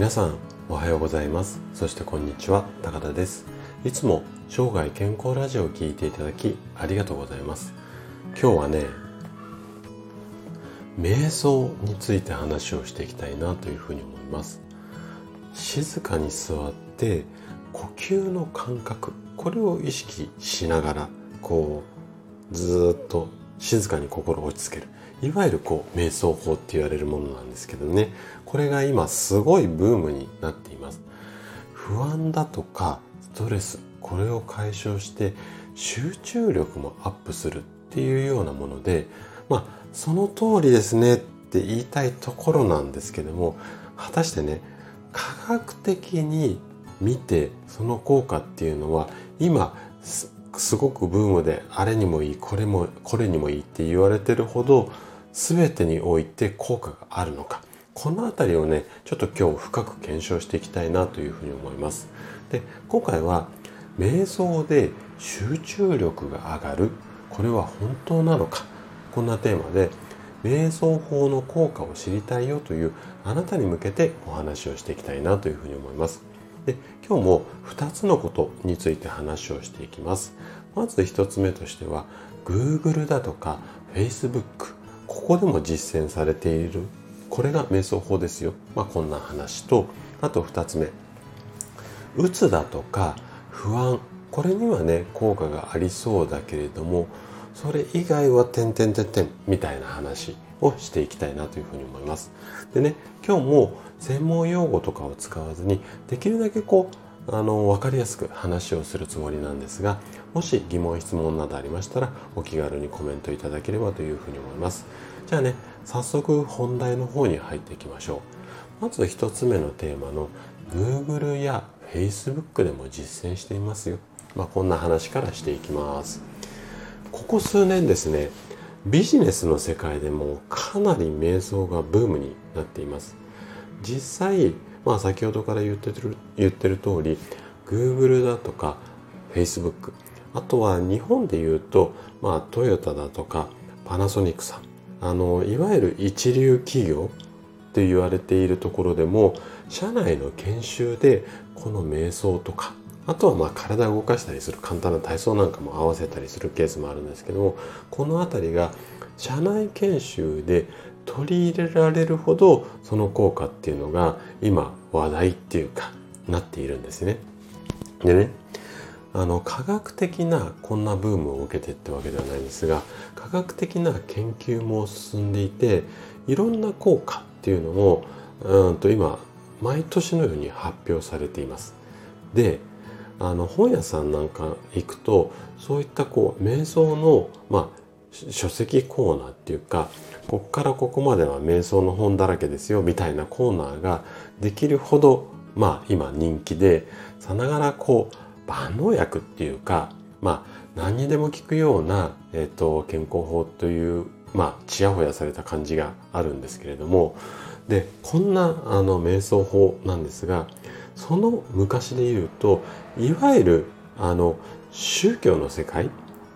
皆さんおはようございます。そしてこんにちは高田です。いつも生涯健康ラジオを聴いていただきありがとうございます。今日はね瞑想について話をしていきたいなというふうに思います。静かに座って呼吸の感覚これを意識しながらこうずっと静かに心を落ち着ける。いわゆるこう瞑想法って言われるものなんですけどね。これが今すごいブームになっています。不安だとかストレスこれを解消して集中力もアップするっていうようなものでまあその通りですねって言いたいところなんですけども果たしてね科学的に見てその効果っていうのは今すごくブームであれにもいいこれもこれにもいいって言われてるほど全てにおいて効果があるのか。この辺りをねちょっと今日深く検証していきたいなというふうに思います。で今回は瞑想で集中力が上がる。これは本当なのか。こんなテーマで瞑想法の効果を知りたいよというあなたに向けてお話をしていきたいなというふうに思います。で今日も2つのことについて話をしていきます。まず1つ目としては Google だとか Facebook ここでも実践されている。これが瞑想法ですよ、まあ、こんな話とあと2つ目。うつだとか不安。これにはね効果がありそうだけれどもそれ以外は点々点々みたいな話をしていきたいなというふうに思います。でね今日も専門用語とかを使わずにできるだけこうあの分かりやすく話をするつもりなんですがもし疑問質問などありましたらお気軽にコメントいただければというふうに思います。じゃあね早速本題の方に入っていきましょう。まず1つ目のテーマの Google や Facebook でも実践していますよ、まあ、こんな話からしていきます。ここ数年ですねビジネスの世界でもかなり瞑想がブームになっています。実際、まあ、先ほどから言ってる言ってる通り Google だとか Facebook あとは日本で言うと、まあ、トヨタだとかパナソニックさんあのいわゆる一流企業って言われているところでも社内の研修でこの瞑想とかあとはまあ体を動かしたりする簡単な体操なんかも合わせたりするケースもあるんですけどもこの辺りが社内研修で取り入れられるほどその効果っていうのが今話題っていうかなっているんですね。でねあの科学的なこんなブームを受けてってわけではないんですが科学的な研究も進んでいていろんな効果っていうのもうんと今毎年のように発表されています。であの本屋さんなんか行くとそういったこう瞑想の、まあ、書籍コーナーっていうかここからここまでは瞑想の本だらけですよみたいなコーナーができるほどまあ今人気でさながらこう万能薬っていうかまあ何にでも効くような、えーと、健康法というまあちやほやされた感じがあるんですけれどもでこんなあの瞑想法なんですがその昔で言うといわゆるあの宗教の世界、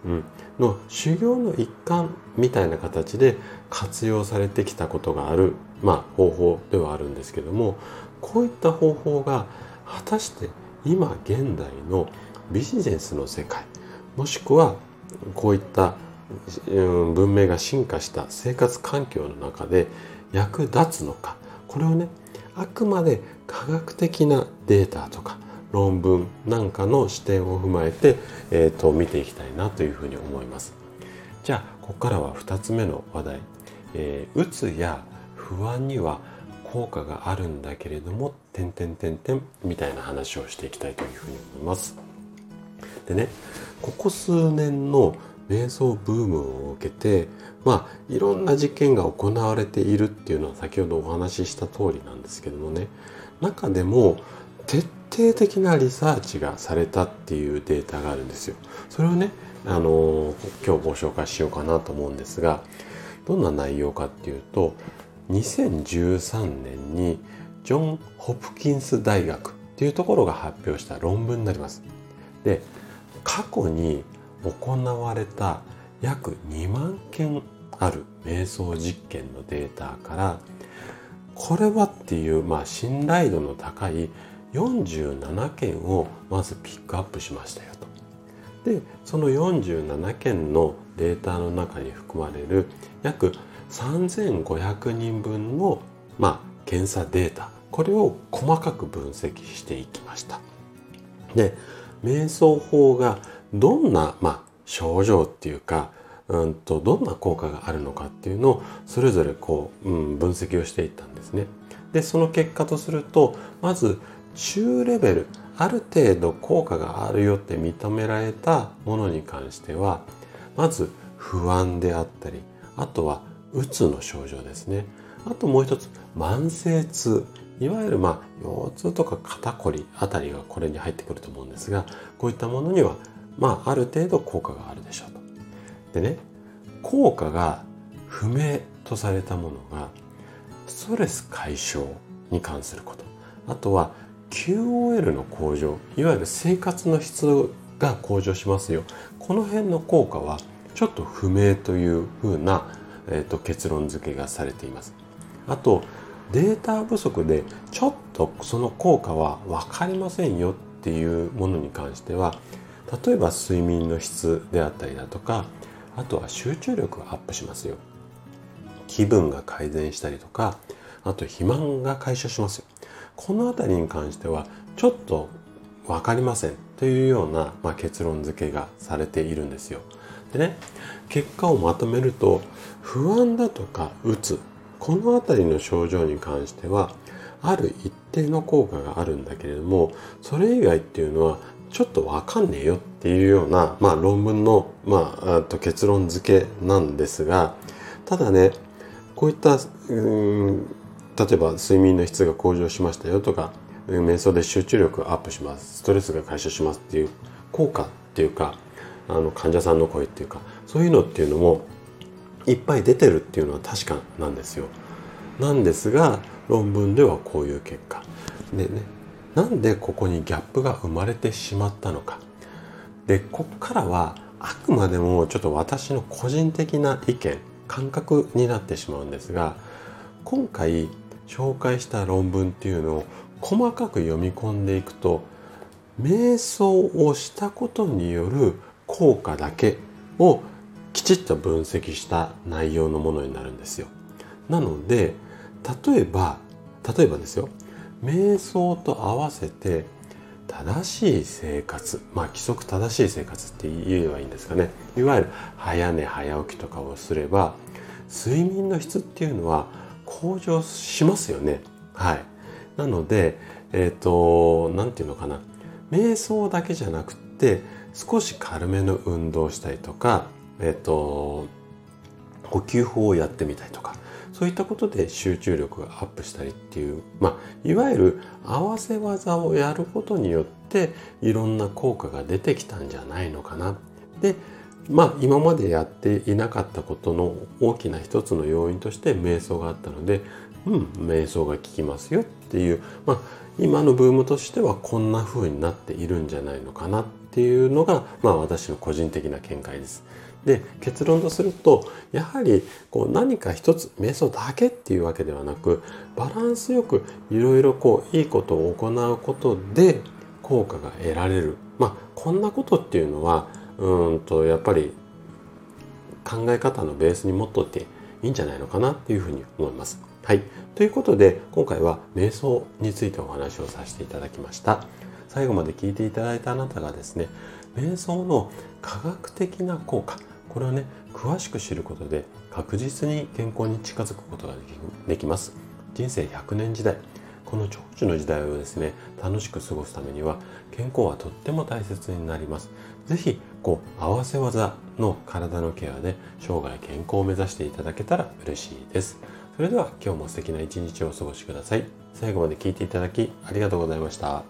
うん、の修行の一環みたいな形で活用されてきたことがある、まあ、方法ではあるんですけどもこういった方法が果たして今現代のビジネスの世界もしくはこういった文明が進化した生活環境の中で役立つのかこれをねあくまで科学的なデータとか論文なんかの視点を踏まえて、えーと、見ていきたいなというふうに思います。じゃあここからは2つ目の話題、えー、うつや不安には効果があるんだけれども点点点点みたいな話をしていきたいというふうに思います。でねここ数年の瞑想ブームを受けてまあいろんな実験が行われているっていうのは先ほどお話しした通りなんですけどもね中でも徹底的なリサーチがされたっていうデータがあるんですよ。それをね、あの今日ご紹介しようかなと思うんですがどんな内容かっていうと2013年にジョン・ホプキンス大学っていうところが発表した論文になります。で過去に行われた約2万件ある瞑想実験のデータからこれはっていう、まあ、信頼度の高い47件をまずピックアップしましたよと。でその47件のデータの中に含まれる約3500人分の、まあ、検査データこれを細かく分析していきました。で瞑想法がどんな、まあ、症状っていうかうんとどんな効果があるのかっていうのをそれぞれこう、うん、分析をしていったんですね。でその結果とするとまず中レベルある程度効果があるよって認められたものに関してはまず不安であったりあとはうつの症状ですねあともう一つ慢性痛いわゆるまあ腰痛とか肩こりあたりがこれに入ってくると思うんですがこういったものにはまあある程度効果があるでしょうと。でね効果が不明とされたものがストレス解消に関すること。あとは QOL の向上いわゆる生活の質が向上しますよ。この辺の効果はちょっと不明というふうな、えーと、結論付けがされています。あとデータ不足でちょっとその効果は分かりませんよっていうものに関しては例えば睡眠の質であったりだとかあとは集中力がアップしますよ。気分が改善したりとかあと肥満が解消しますよ。この辺りに関してはちょっと分かりませんというような、まあ、結論付けがされているんですよ。でね結果をまとめると不安だとかうつこの辺りの症状に関してはある一定の効果があるんだけれどもそれ以外っていうのはちょっとわかんねえよっていうような、まあ、論文の、まあ、と結論付けなんですがただねこういったうん例えば睡眠の質が向上しましたよとか瞑想で集中力アップしますストレスが解消しますっていう効果っていうかあの患者さんの声っていうかそういうのっていうのもいっぱい出てるっていうのは確かなんですよ。なんですが論文ではこういう結果でねなんでここにギャップが生まれてしまったのかでこっからはあくまでもちょっと私の個人的な意見感覚になってしまうんですが今回紹介した論文っていうのを細かく読み込んでいくと瞑想をしたことによる効果だけをきちっと分析した内容のものになるんですよ。なので例えば例えばですよ瞑想と合わせて正しい生活まあ規則正しい生活って言えばいいんですかね。いわゆる早寝早起きとかをすれば睡眠の質っていうのは向上しますよね。はい。なのでえっ、ー、と何て言うのかな。瞑想だけじゃなくって少し軽めの運動したりとかえっ、ー、と呼吸法をやってみたりとかそういったことで集中力がアップしたりっていう、まあ、いわゆる合わせ技をやることによっていろんな効果が出てきたんじゃないのかな。でまあ今までやっていなかったことの大きな一つの要因として瞑想があったのでうん瞑想が効きますよっていう、まあ、今のブームとしてはこんな風になっているんじゃないのかなっていうのが、まあ、私の個人的な見解です。で結論とするとやはりこう何か一つ瞑想だけっていうわけではなくバランスよくいろいろこういいことを行うことで効果が得られるまあこんなことっていうのはうんとやっぱり考え方のベースに持っとっていいんじゃないのかなっていうふうに思います。はい。ということで今回は瞑想についてお話をさせていただきました。最後まで聞いていただいたあなたがですね瞑想の科学的な効果これをね詳しく知ることで確実に健康に近づくことができます。人生100年時代この長寿の時代をですね楽しく過ごすためには健康はとっても大切になります。是非こう合わせ技の体のケアで生涯健康を目指していただけたら嬉しいです。それでは今日も素敵な一日をお過ごしください。最後まで聞いていただきありがとうございました。